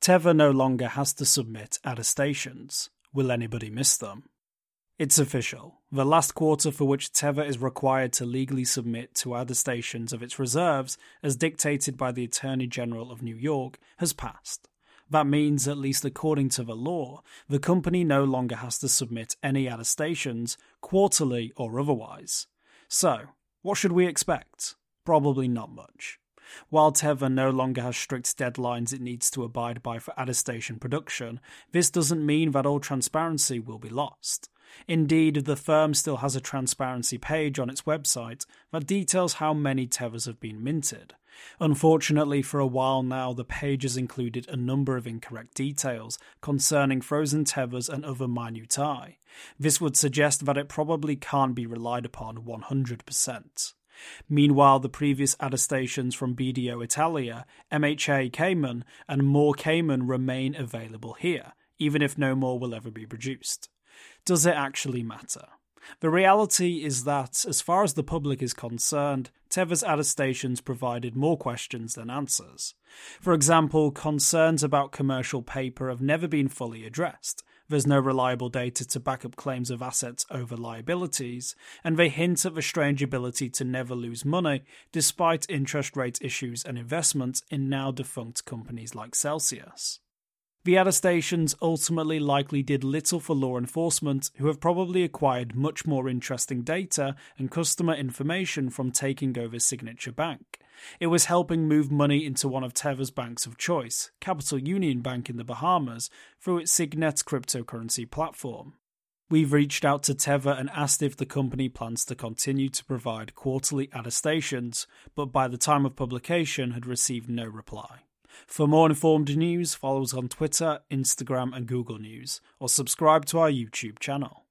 Tether no longer has to submit attestations. Will anybody miss them? It's official. The last quarter for which Tether is required to legally submit to attestations of its reserves, as dictated by the Attorney General of New York, has passed. That means, at least according to the law, the company no longer has to submit any attestations, quarterly or otherwise. So, what should we expect? Probably not much. While Tether no longer has strict deadlines it needs to abide by for attestation production, this doesn't mean that all transparency will be lost. Indeed, the firm still has a transparency page on its website that details how many Tethers have been minted. Unfortunately, for a while now, the page has included a number of incorrect details concerning frozen Tethers and other minutiae. This would suggest that it probably can't be relied upon 100%. Meanwhile, the previous attestations from BDO Italia, MHA Cayman, and Moore Cayman remain available here, even if no more will ever be produced. Does it actually matter? The reality is that, as far as the public is concerned, Tether's attestations provided more questions than answers. For example, concerns about commercial paper have never been fully addressed. There's no reliable data to back up claims of assets over liabilities, and they hint at the strange ability to never lose money despite interest rate issues and investments in now defunct companies like Celsius. The attestations ultimately likely did little for law enforcement, who have probably acquired much more interesting data and customer information from taking over Signature Bank. It was helping move money into one of Tether's banks of choice, Capital Union Bank in the Bahamas, through its Signet cryptocurrency platform. We've reached out to Tether and asked if the company plans to continue to provide quarterly attestations, but by the time of publication had received no reply. For more informed news, follow us on Twitter, Instagram, and Google News, or subscribe to our YouTube channel.